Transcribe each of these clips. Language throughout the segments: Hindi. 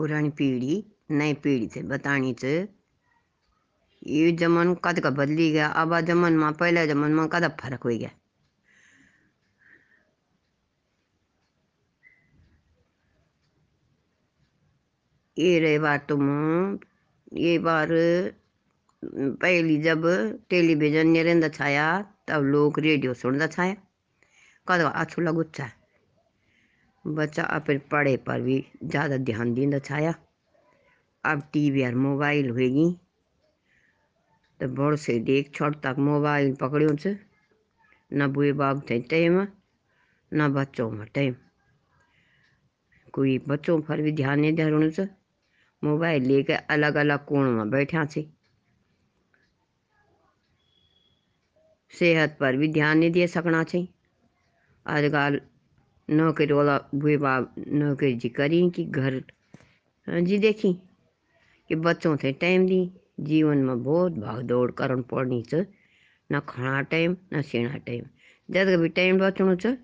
पुरानी पीढ़ी, नई पीढ़ी से बतानी च। ये जमन कद का बदली गया, अब जमन में, पहले जमन में कद फ़र्क हो गया। ये रहे बार तुम ये बार, पहली जब टेलीविज़न नहीं छाया, तब लोग रेडियो सुनता छाया। कद अच्छो लगो छा बच्चा अपने पढ़े पर भी ज़्यादा ध्यान देंदा छाया। अब टीवी और मोबाइल होगी तो बड़ से देख छोट तक मोबाइल पकड़ो से। न बुए बाप थे टाइम, न बच्चों में टाइम। कोई बच्चों पर भी ध्यान नहीं दे रहा मोबाइल लेके अलग अलग कोण में बैठा छे सेहत पर भी ध्यान नहीं दे सकना चाहिए आजकल नौकरी वाला बुए बाप नौकरी जी करी कि घर। जी, देखी कि बच्चों से टाइम दी, जीवन में बहुत भाग दौड़ करन पड़नी च। न खाना टाइम, न सीना टाइम। जब भी टाइम बचणो च,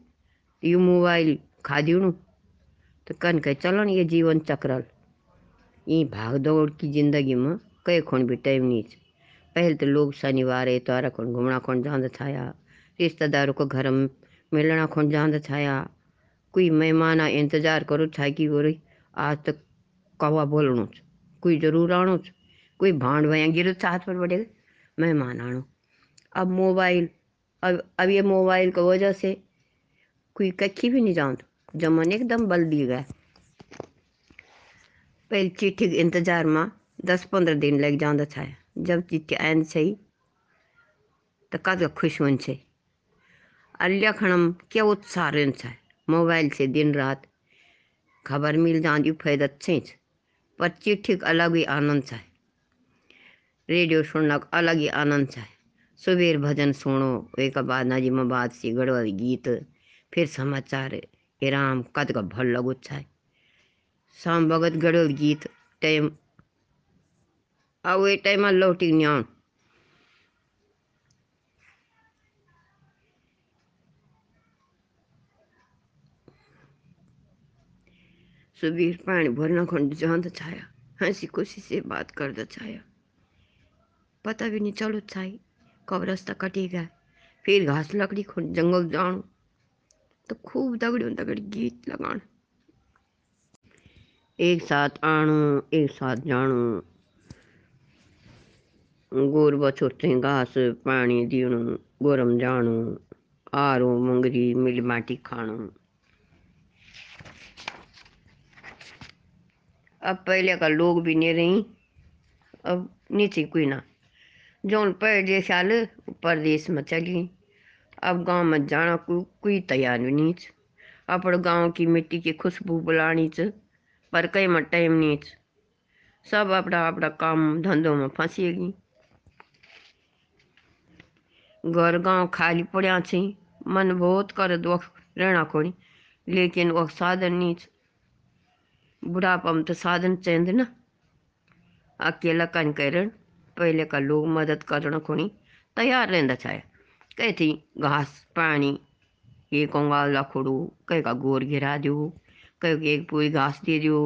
यू मोबाइल खा दीणु तो कन के चलन ये जीवन चक्रल ये भाग दौड़ की ज़िंदगी में कई खुण भी टाइम नहीं छ पहले तो लोग शनिवार इतवार खुण घूमना खुण जांदा छाया, रिश्तेदारों को घर में मिलना खुण जांदा छाया कोई मेहमान इंतज़ार करो छा की हो रही आज तक कवा बोलणो छ कोई ज़रूर आणो छ कोई भांड भया गिरो हाथ पर बढ़ेगा मेहमान आणो। अब मोबाइल, अब अब ये मोबाइल की वजह से कोई कखी भी नहीं जानता जमन एकदम बल दी गया पहले चिट्ठी के इंतज़ार में दस पंद्रह दिन लग जाता था जब चिट्ठी आन सही तो कद खुश होन छे और लिखण क्या उत्साह रहन छे मोबाइल से दिन रात। खबर मिल जाती फ़ायदा छे पर चिट्ठी का अलग ही आनंद है रेडियो सुनना का अलग ही आनंद है सुबेर भजन सुनो एक बाद नजीम बाद सी गढ़वाली गीत। फिर समाचार राम कद का भल लगो है शाम भगत गढ़वाली गीत, टाइम अब वे टाइम लौटी न्याण सुबीर पानी भरना खंड जान छाया हँसी खुशी से बात कर छाया पता भी नहीं चलो छाई कब रास्ता कटेगा। फिर घास लकड़ी खुद जंगल जाणु। तो खूब दगड़ियों दगड़ गीत लगाण। एक साथ आणु, एक साथ जाणु गोर बछोटे घास पानी दीणु गोरम जाणु आरो मुंगरी मिल माटी खाणु। अब पहले का लोग भी नहीं रही अब नीचे कोई ना। जौन पहले साल परदेश में चली अब गाँव में जाना को, कोई तैयार नहीं छ अपने गाँव की मिट्टी की खुशबू बुलानी च पर कई में टाइम नहीं सब अपना अपना काम धंधों में फंसेगी घर गाँव खाली पड़ा छे मन बहुत कर दो रहना खोड़ी लेकिन वह साधन नहीं बुढ़ापा में तो साधन चाहिए ना। अकेला कन करन पहले का लोग मदद करना खोनी, तैयार रहता छाया। कहे थी, घास, पानी, ये कंगाल रखोड़ो कहीं का गोर गिरा दो कहीं एक पूरी घास दे दो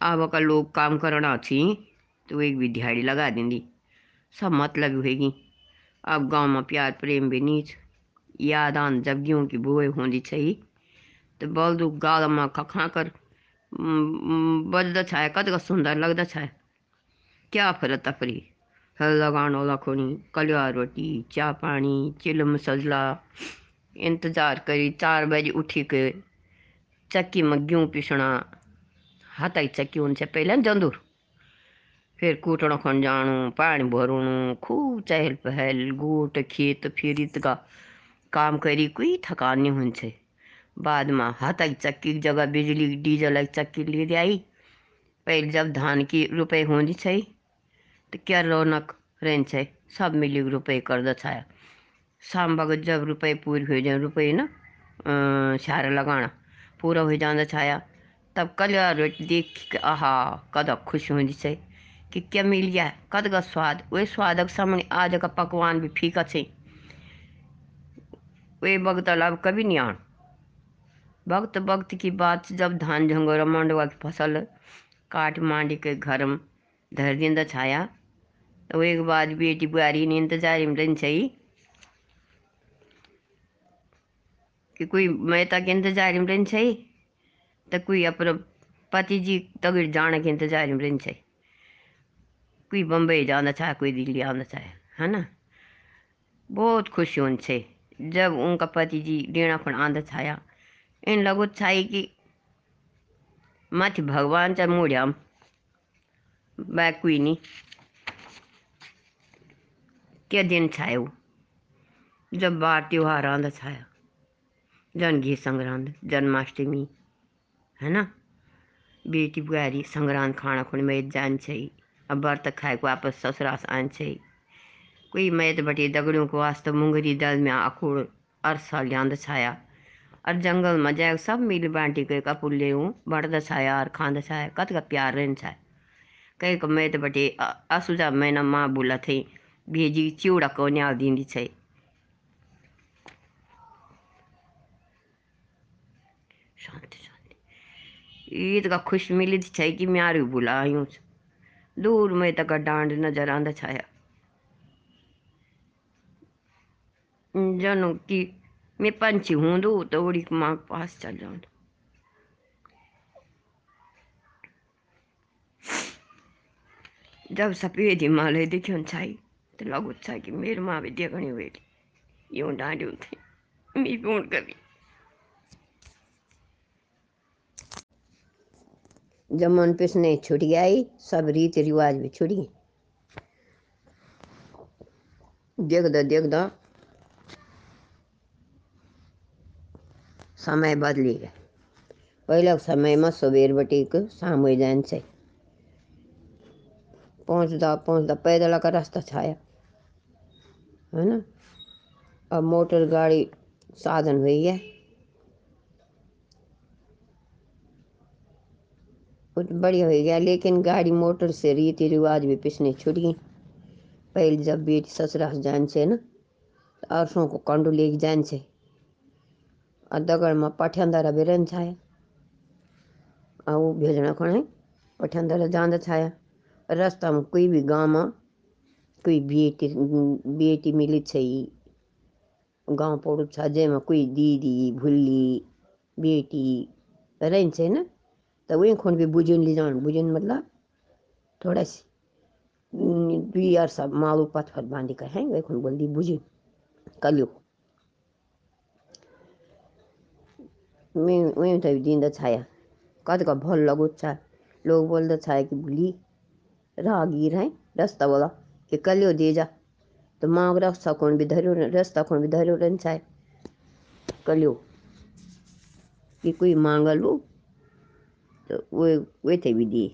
अब का लोग काम करना थी तो एक भी दिहाड़ी लगा देंगी सब मतलब होगी अब गाँव में प्यार प्रेम भी नीच। याद आन जब जगियों की बुए होनी चाहिए तो बल दो गाल में खखा कर बजदा छाया कद सुंदर लगता छाया क्या फिर तफरी लगानो लखोनी कलिया रोटी चाह पानी चिलम सजला इंतज़ार करी, चार बजे उठी के चक्की में गेहूँ पिसना हाथ हाथाई चक्की उनसे पहले जंदूर। फिर कूटण खन जाणु पानी भरणु, खूब चहल पहल, गोट, खेत, फिर का काम करी, कोई थकान नहीं हुन बाद में हाथक चक्की की जगह बिजली डीजल की चक्की ले आई। पहले जब धान की रुपए होनी छे तो क्या रौनक रहन सब मिली रुपए कर छाया। शाम भगत जब रुपये पूरे हो जाए रुपये ना शार लगाना पूरा हो जाता छाया। तब कल देख के आहा, कद खुश होनी छे कि क्या मिल गया, कद का स्वाद? वे स्वाद के सामने आज का पकवान भी फीका छे, वे वक्त अब कभी नहीं आन। वक्त वक्त की बात जब धान झंगोरा मंडवा की फ़सल काट मांडी के घर में धर दिंदा छाया तो एक बाद बेटी बुआरी ने इंतज़ार में चाहिए कि कोई मैं तक इंतज़ार में चाहिए तो कोई अपना पति जी तगड़ जाने के इंतज़ार में चाहिए कोई बम्बई जाना चाहे, कोई दिल्ली आना चाहे, है ना? बहुत खुशी चाहिए जब उनका पति जी डेणा पण आंदा छाया इन छाई कि। माथि भगवान चा नहीं क्या दिन छाए वो जब बार त्योहार आंदा छाया। जन घी संग्रांद जन्माष्टमी है ना? बेटी बुआरी संग्रांद खाना खुण में जान चाहिए अब व्रत खाए को वापस ससुरास आन चाहिए कोई मैत बटे दगड़ियों को वास्तव मुंगरी दल में आखुड़ अरसा लियांद छाया। और जंगल में जाए, सब मिल बांटी के कपुल्ले हूँ बढ़द छाया और खांद छाया कत का प्यार रहन छाया। कई को मैत बटे असुजा मैना माँ बोला थी भेजी चिउड़ा को न्याल दींदी छै। शांति शांति। ईद का खुश मिली थी कि म्यारू बुला यूँ दूर में तक डांड नज़र आंदा छाया। जनो कि मैं पंछी हूँ दू तो उड़ी माँ के पास चल जाऊँ। जब सफ़ेद हिमालय देखियो छाई तो लगो छा कि मेरे माँ भी देखनी हुई यूँ डांडियों थे, मैं फ़ोन करी। जमन पिसने छुट गई सब रीति रिवाज भी छुट गए देखदा देखदा समय बदली गए पहले समय में सवेर बटे के शाम हो जान से। पहुँचता पहुँचता पैदल का रास्ता छाया। है ना? अब मोटर गाड़ी साधन हुई है। कुछ बढ़िया हो गया, लेकिन गाड़ी मोटर से रीति रिवाज भी पिछने छुट गई। पहले जब बेटी ससुराल जान से ना तो अरसों को कंडू लेके जान से। भी रहन छाया और वो भेजना खड़े पठ्यांदरा जान छाया रास्ता में कोई भी गाँव में कोई बेटी बेटी मिली छई गाँव पड़ू छा जैमें कोई दीदी भुल्ली बेटी रहन छे ना तो वही खोन भी बुझन ली जान बुझन मतलब थोड़ा सी दुई यार सब मालू पत्थर बांधी कर हैं वही खोन बोल दी बुझन कलियो तो दिन छाया कद का भल लगो छा लोग बोल छाया कि भूली राहगीर हैं रास्ता बोला कि कलियो दे जा तो माँ रास्ता कौन भी धरो रास्ता कौन भी धरो रहन छाए कलियो कि कोई मांग लो तो वो वे थे भी दिए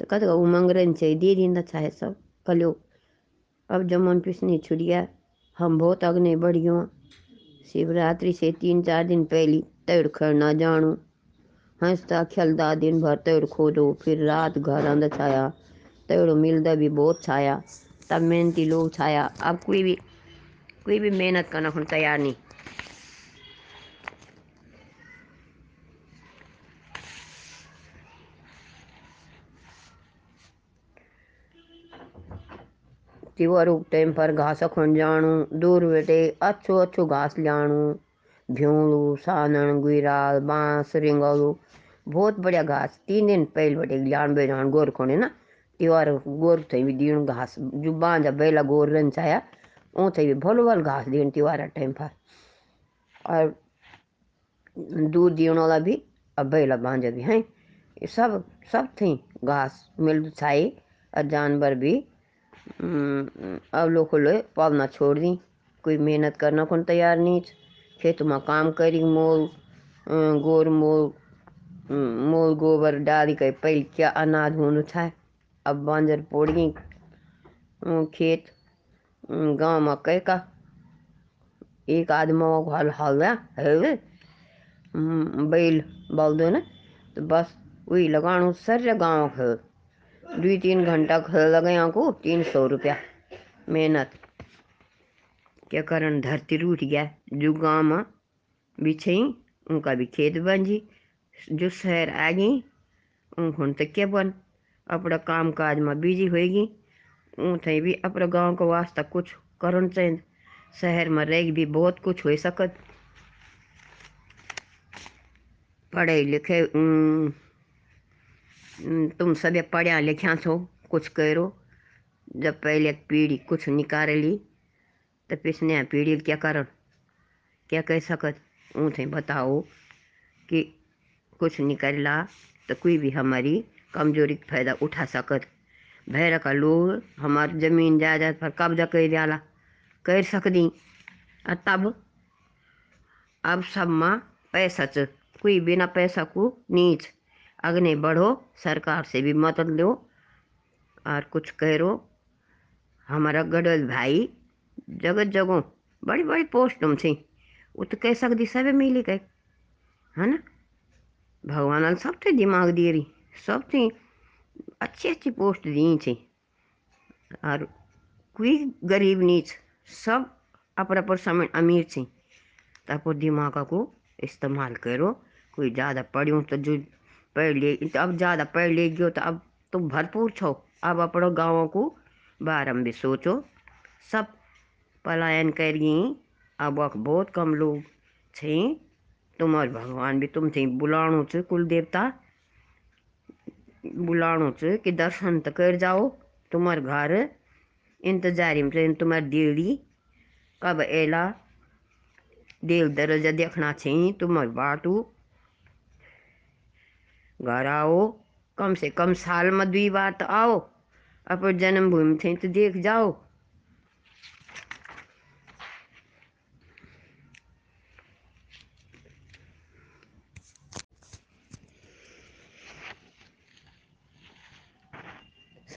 तो कहते वो मांग रहे चाहिए दे दीना चाहे सब कलो अब जमन पिसने छुट गया हम बहुत अग्नि बढ़ गए शिवरात्रि से तीन चार दिन पहले तैर खड़ना जानू। हंसता खेलता दिन भर तैर खोदो फिर रात घर अंदर छाया। तैर मिलता भी बहुत छाया तब मेहनती लोग छाया। अब कोई भी कोई भी मेहनत करना हम तैयार नहीं। तिवर टाइम पर घास खन जाणू, दूर बेटे अच्छो अच्छो घास लियाणू भ्यूणू सानन गुराल बाँस, रिंगलू। बहुत बढ़िया घास। तीन दिन पहले बटे जान गोर खोने ना त्योहार गोर थे भी दीण घास। जो बांझा बेला गोर रन चाया ओ थे भी भलो भल घास दीण तिवार टाइम पर। और दूध दीण वाला भी अब बेला बांझा भी, हैं? सब सब थी घास मिल छाई और जानवर भी। अब लोग को लो पालना छोड़ दी। कोई मेहनत करना कौन तैयार नहीं खेत में काम करी मोल गोर मोल मोल गोबर डाली कर। पहले क्या अनाज होना था अब बांजर पोड़ गई। खेत गाँव में कह का। एक आदमी हल हल है बैल बोल दो ना। तो बस वही लगाणु सर गाँव खेल दुई तीन घंटा खल लगे को तीन सौ रुपया मेहनत। क्या कारण धरती रूठ गया। जो गाँव में बिछई उनका भी खेत बन जी। जो शहर आ गई ऊँ तो क्या बन? अपना काम काज में बिज़ी होएगी ऊँथे भी अपने गाँव के वास्ता कुछ करन चाहिए शहर में रह भी बहुत कुछ हो सकत। पढ़े लिखे तुम सब पढ़िया लिखा छो, कुछ करो। जब पहले पीढ़ी कुछ निकाल ली तो पिछने पीढ़ी क्या कर? क्या कह सकत? ऊँ थे बताओ कि कुछ निकला तो कोई भी हमारी कमज़ोरी का फ़ायदा उठा सकत। भैर का लोग हमार ज़मीन जायदाद पर कब्जा कर दियाला कर सकती तब, अब सब माँ पैसा च, कोई बिना पैसा को नीच। अग्नि बढ़ो, सरकार से भी मदद लो, और कुछ करो। हमारा गडल भाई जगत जगह बड़ी बड़ी पोस्ट में थी। तो कह सकती सब मिली कह। है ना? भगवान सब थे दिमाग दे रही सब थी अच्छी अच्छी पोस्ट दी थी। और कोई गरीब नीच, सब अपना पर समय अमीर थी। तब दिमाग को इस्तेमाल करो। कोई ज़्यादा पढ़ूँ तो जो पढ़ ले तो अब ज़्यादा पढ़ ले गयो तो अब तुम भरपूर छो। अब अपने गाँव को बारे में भी सोचो। सब पलायन करिए। अब बहुत कम लोग थे तुम्हार भगवान भी तुम थे। बुलाणो च कुल देवता बुलाणो च कि दर्शन तो कर जाओ। तुम्हार घर इंतजारी में तुम्हार देड़ी कब एला? देव दरजा देखना चाहिए तुम्हार बाटू। घर आओ। कम से कम साल में दुई बार तो आओ। अपन जन्मभूमि थे तो देख जाओ।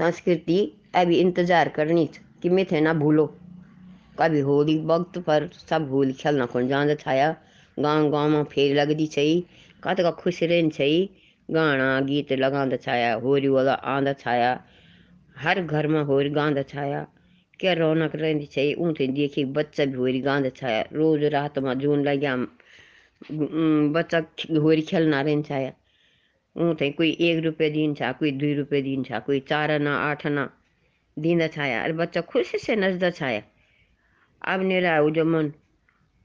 संस्कृति अभी इंतज़ार करनी कि मैं थे ना भूलो। कभी होली वक्त पर सब होली खेलना कौन जान छाया गाँव गाँव में फेर लगती छई कत का खुश रहन छई गाना गीत लगांद छाया होरी वाला आंद छाया हर घर में होरी गांद छाया क्या रौनक रहती छई थे देखी बच्चा भी होरी गांद छाया रोज रात में जून लग्या बच्चा होरी खेलना रहन छाया ऊँ थे कोई एक रुपये दिन छा, कोई दुई रुपये दिन छा, कोई चार आना आठ आना दींदा छाया। अरे बच्चा खुशी से नचदा छाया। अब नहीं रहा जो मन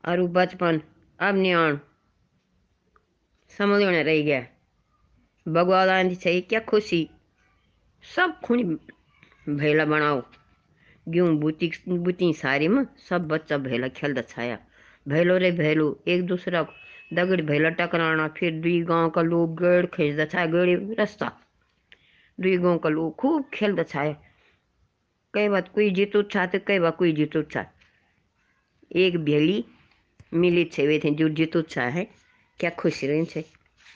और बचपन, अब नहीं आन समझ में रह गया। भगवान आंधी चाहिए क्या खुशी। सब खुनी भेला बनाओ। गेहूँ बुती बुती सारी में सब बच्चा भेला खेलदा छाया। भेलो रे भेलो, एक दूसरा दगड़ भेला टकराना फिर दुई गाँव का लोग गड़ खींचदा छाया, गड़ी रास्ता। दुई गाँव का लोग खूब खेलदा छाया। कई बात कोई जीतो छा तो कई बात कोई जीतो छा एक भेली मिली छे वे थे जो जीतो छा है। क्या खुश रही छे?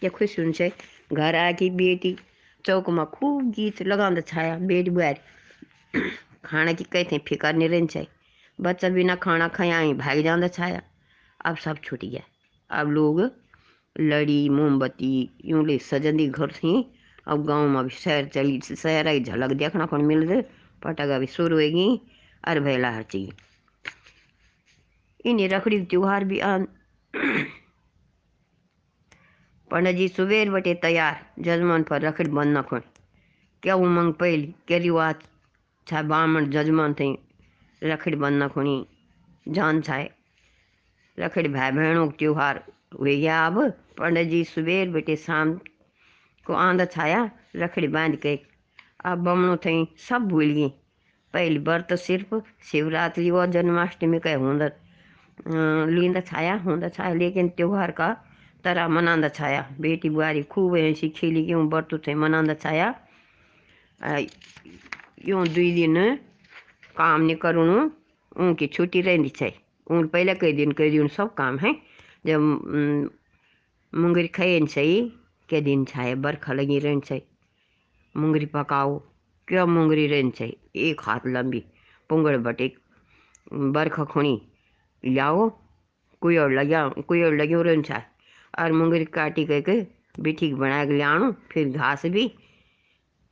क्या खुश रही छे? घर आके बेटी, चौक में खूब गीत लगांदा छाया बेटी बुआर खाना की कहते फिकर नहीं रही छे बच्चा बिना खाना खाया भाग जाता छाया। अब सब छूट गया। अब लोग लड़ी, मोमबत्ती यूँ ले सजंदी घर थी। अब गाँव में भी शहर चली, शहर आई झलक देखना कौन मिल रहे। पटाखा भी शुरू होगी और भेला हर चाहिए इन्हें रखड़ी त्योहार भी आ पंडित जी सुबेर बटे तैयार, जजमान पर रखड़ी बंधना खोन क्या उमंग पहली क्या रिवाज छा बामण जजमान थे, रखड़ी बंधना खोनी जान छाए। रखड़ी भाई बहनों का त्योहार हो गया अब। पंडित जी सुबेर बेटे शाम को आंदा छाया, रखड़ी बाँध के अब बमनों थे सब भूल गई। पहली व्रत सिर्फ़ शिवरात्रि और जन्माष्टमी का होंदा लींदा छाया, होंदा छाया, लेकिन त्योहार का तरह मनांदा छाया। बेटी बुआरी खूब ऐसी खेली क्यों व्रत थे मनांदा छाया। यूँ दुई दिन काम नहीं करूँ उनकी छुट्टी रहती छे। उन पहले कई दिन कई दिन सब काम है। जब मुंगरी खाए सही के दिन छाए बरखा लगी रहन चाहिए मुंगरी पकाओ, क्या मुंगरी रहन चाहिए एक हाथ लंबी, पुंगड़ बटे बरखा खुणी लाओ, कोई और लगा कोई और लगे रहन चाहिए और मुंगरी काटी करके बिठी बना के लियाणो फिर घास भी,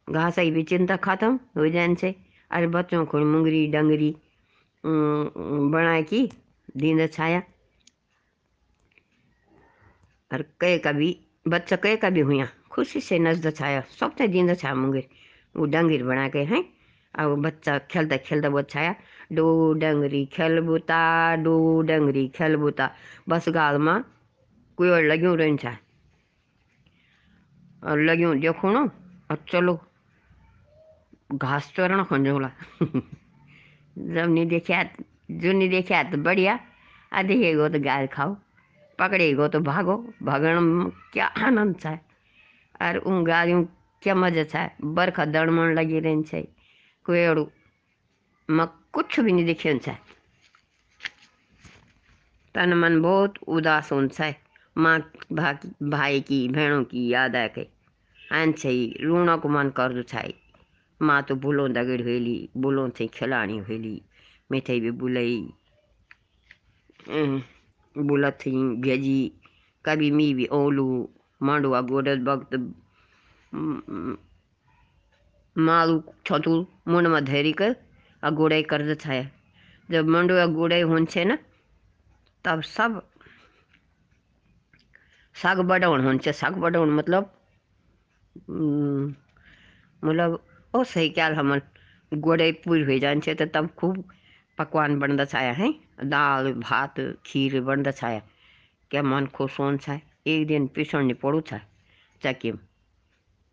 घास ही भी चिंता खत्म हो जाने से। और बच्चों को मुंगरी, डंगरी बनाए की दिन छाया। और कई कभी बच्चा कई कभी हुआ खुशी से नजद छाया। सबने दिँद छा मुंगेर वो डङ्गिर बना के हैं अब बच्चा खेलता खेलता वो छाया। डो डंगरी खेलबुता डो डंगरी खेलबुता बस गालमा कोही और लग्यूं रहन्छ और लग्यूं देखो न, और चलो, घास चोरण खोजौला। जब नहीं देखा जो नहीं देखा तो बढ़िया। आ देखेगो तो गाय खाओ पकड़ेगो तो भागो। भगण क्या आनंद छ और उन गाड़ियों क्या मज़ा छ बर्खा दड़मण लगी रहन्छ कोही म कुछ भी नहीं देखियो छ तन मन बहुत उदास है माँ भाई की, बहनों की याद आके आन्छ रुण को मन कर छ माँ तो बुलो दगड़ हुएली बुलो थे खिलानी हुएली मिठाई भी बुलाई बुलत थी भेजी कभी मी भी ओलू मांडवा गोडत वक्त मालू छतु मुंडमा धरिकर आ गोडाई कर छाया जब मंडुआ गोडाई होन्छे न तब सब साग बडाउन हुन्छ साग बडाउन मतलब मतलब ओ सही ख्याल हमन गोडाई पूरी हो जान्छ त तब खूब पकवान बनता छाया है दाल भात खीर बनता छाया क्या मन खुश छ एक दिन पिसने पड़ू छ चक्की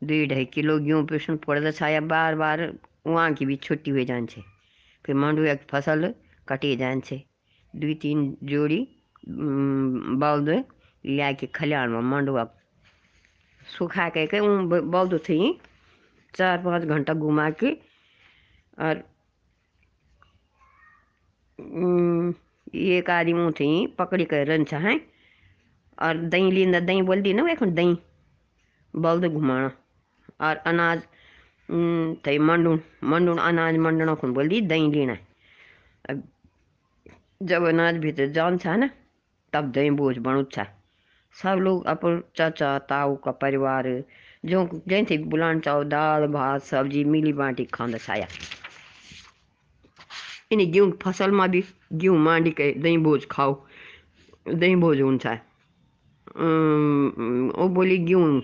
दुई ढाई किलो गेहूँ पिसन पड़ता छाया बार बार वहाँ की भी छुट्टी हो जान छे। फिर मंडुआ की फ़सल कटे जान छे। दुई तीन जोड़ी बल्द लिया के खलियान में मंडुआ सुखा के, के बौद थी चार पाँच घंटा घुमा के और एक आदमी थे, पकड़ी कर रन है? और दही लींदा दही बोल दी ना एक दही। बल्द घुमाना और अनाज थे मंडून मंडून अनाज मंडना खुन बोल दी दही लेना जब अनाज भीतर जान था ना, तब दही बोझ बनू छा। सब लोग अपन चाचा, ताऊ का परिवार जो जैसे बुलान चाहो दाल, भात, सब्ज़ी, मिली बांटी खांदा छाया। यिनी गेहूँ फसलमा भी गेहूँ मांडिकै दही भोज खाओ। दही भोज ओ बोली, गेहूँ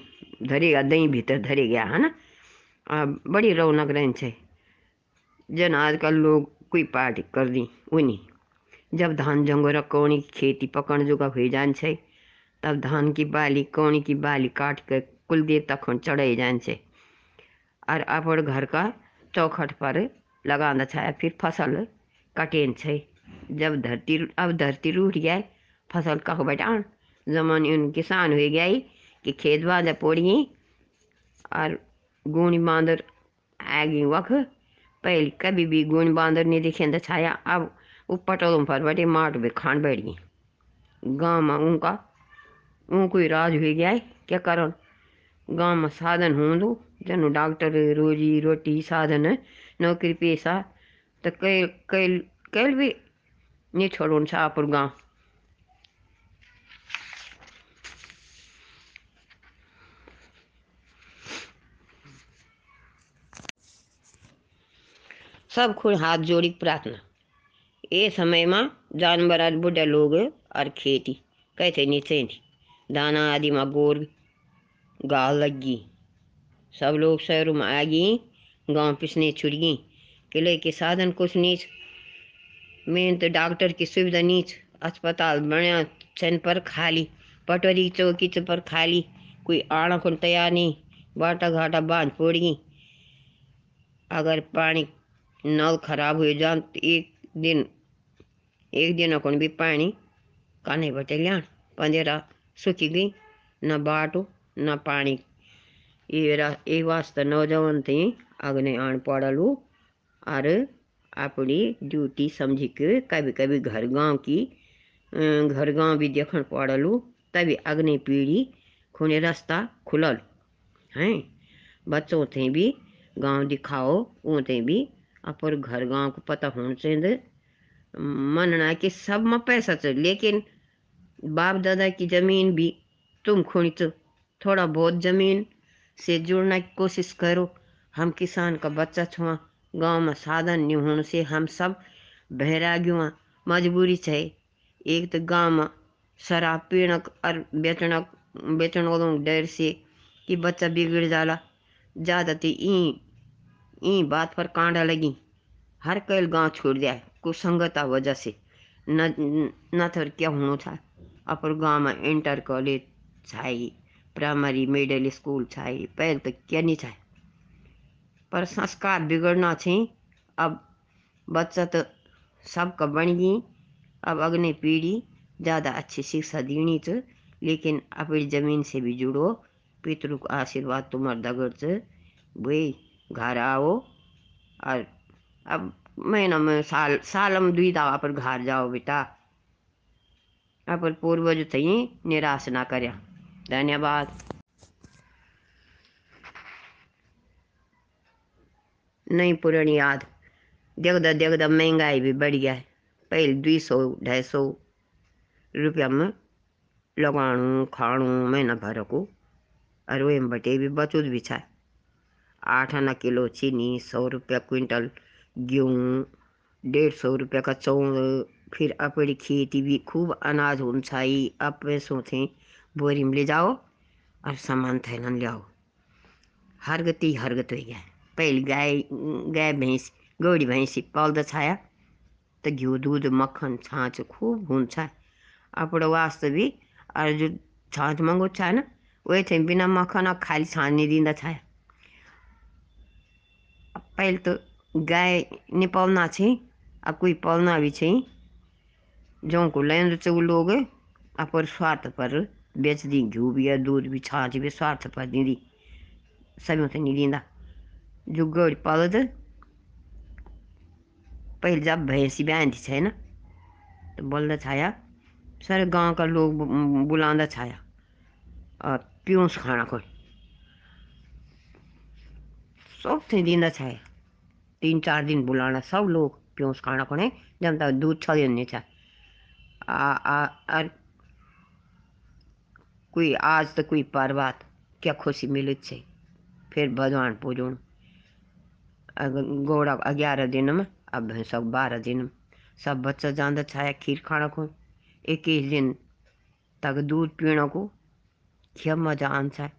धरेगा, दही भीतर धरे गया है ना? बड़ी रौनक रहन्छ जन आजकल लोग कोई पार्टी कर दी उनी जब धान जंगोरा कौनी की खेती पकड़ जोगा हो जान्छ तब धान की बाली, कौनी की बाली काट कर कुल देर तक चढ़ाई जान्छ और अपन घर का चौखट पर छाया फिर फ़सल कटेन जब धरती अब धरती रूठ गया फ़सल कह बटान जमान उन किसान हो गया कि खेत बाजा पोड़ी और गुणी बांदर आ गई वख, पहले कभी भी गुणी बांदर नहीं देखे तो छाया, अब वो पटोलों पर बटे माट भी खान बैठ गाँव में उनका उनको ही राज हो गया, क्या करो? गाँव में साधन हों जन डॉक्टर रोजी रोटी साधन नौकरी पेशा तो कई कई कई भी नहीं छोड़ो शाहपुर गाँव। सब खुद हाथ जोड़ी प्रार्थना। ये समय में जानवर आज बुढ़ा लोग और खेती, कहते नीचे दाना आदि में गोर, गाल लगी। सब लोग शहरों में आ गई। गाँव पिसने गई। किले के साधन कुछ नीच। मेन तो डॉक्टर की सुविधा नीच। अस्पताल बनया छन पर खाली। पटोरी, चौकी च पर खाली। कोई आना को तैयार नहीं। बाटा घाटा बाँध पड़ी अगर पानी नल खराब हो जान तो एक दिन एक दिन को भी पानी काने बटे लिया पंदेरा सूखी गई। न बाटो, न पानी वास्ते नौजवान थी अग्नि आन पड़लू। और अपनी ड्यूटी समझ के कभी कभी घर गाँव की घर गाँव भी देखन पड़लू, तभी अग्नि पीढ़ी खुने रास्ता खुलल। हैं? बच्चों थे भी गाँव दिखाओ ऊते भी अपर घर गाँव को पता होना चाहिए मनना कि सब में पैसा चल, लेकिन बाप दादा की ज़मीन भी तुम खुणी थोड़ा बहुत ज़मीन से जुड़ने की कोशिश करो। हम किसान का बच्चा छुआ, गाँव में साधन नहीं होने से हम सब बहरागियों मजबूरी है एक तो गाँव में शराब पीणक और बेचणक बेचण वालों डर से कि बच्चा बिगड़ जाला। ज़्यादा तो ई ई बात पर कांडा लगी। हर कैल गाँव छोड़ दिया कुसंगता वजह से। न न तो क्या होना था, अपर गाँव में इंटर कॉलेज छाई प्राइमरी मिडिल स्कूल छाई पहले तो क्या नहीं छाई पर संस्कार बिगड़ना छे अब बच्चा तो सबका बन गई। अब अगले पीढ़ी ज़्यादा अच्छी शिक्षा देनी च लेकिन अपनी ज़मीन से भी जुड़ो। पितरों का आशीर्वाद तुम्हार दगड़ च वही घर आओ और अब महीना में साल साल में दुई दावा पर घर जाओ बेटा। अपन पूर्वज थी निराश ना कर। धन्यवाद। नहीं पुरानी याद। देखदा देखदा महँगाई भी बढ़ है। पहले दुई सौ, ढाई सौ रुपया में लगाणु खाणु महीना भर को। और वही बटे भी बचूद भी छा आठ आना किलो चीनी, सौ रुपया क्विंटल गेहूँ, डेढ़ सौ रुपया का चौल फिर अपनी खेती भी खूब अनाज होन अब पैसों थे बोरी में ले जाओ और सामान थैलन ले आओ। हरगत हरगत हो गया। पहले गाय गाय भैंस, गौड़ी भैंसी पाल्दा छाया तो घिउ, दूध, मक्खन, छाछ खूब हुन्छ अपने वास्ते भी और जो छाछ मंगो छा ना वही थे बिना मक्खन खाली छाछ नहीं दिंदा छाया। पहले तो गाय नहीं पालना छे, अब कोई पालना भी छे। जो को लेन वो लोग अपर स्वार्थ पर बेच दी घी भी है, दूध भी, छाछ भी, स्वार्थ पर दी। दी सभी से नहीं दींदा जो गौड़ पालद पहले जब भैंसी बहन थी छे ना तो बोलता छाया सारे गाँव का लोग बुलांदा छाया, और प्यूस खाना कोई? सब थे दींदा छाया। तीन चार दिन बुलाना सब लोग प्यूस खाना को जब तक दूध छ दिन नहीं था आ कोई आज तो कोई परबात क्या खुशी मिले छे फिर भगवान पूजन गोड़ा ग्यारह दिन में, अब सब बारह दिन में। सब बच्चा जान छाया खीर खाना को, इक्कीस दिन तक दूध पीने को, क्या मज़ा आन सा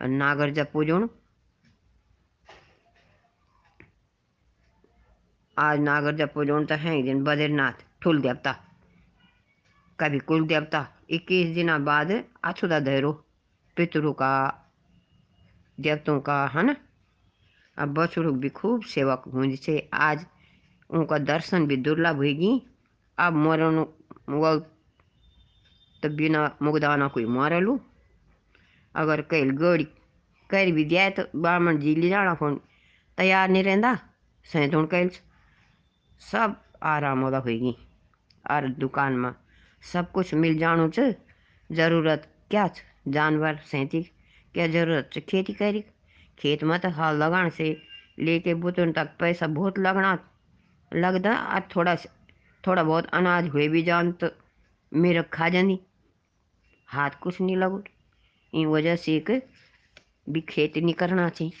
नागर जब पूजन आज नागर जब पूजन तो है दिन बद्रीनाथ, ठुल देवता। कभी कुल देवता इक्कीस दिन बाद अछुदा धैरो, पितरों का, देवतों का, है ना? अब बछड़ों भी खूब सेवक हुई से आज उनका दर्शन भी दुर्लभ होगी अब मरण वो तो बिना मुगदाना कोई मारलू अगर कल गड़ी कर भी दिया तो ब्राह्मण जी ले जाना फ़ोन, तैयार नहीं रहता सैतुण कल सब आराम वाला होगी और दुकान में सब कुछ मिल जानो च? ज़रूरत क्या जानवर सैंती क्या ज़रूरत च खेती करी खेत में तो हाल लगाने से, लेके बुतन तक पैसा बहुत लगना लगता और थोड़ा थोड़ा बहुत अनाज हुए भी जान तो मेरे खा जानी हाथ कुछ नहीं लगो इन वजह से एक भी खेती नहीं करना चाहिए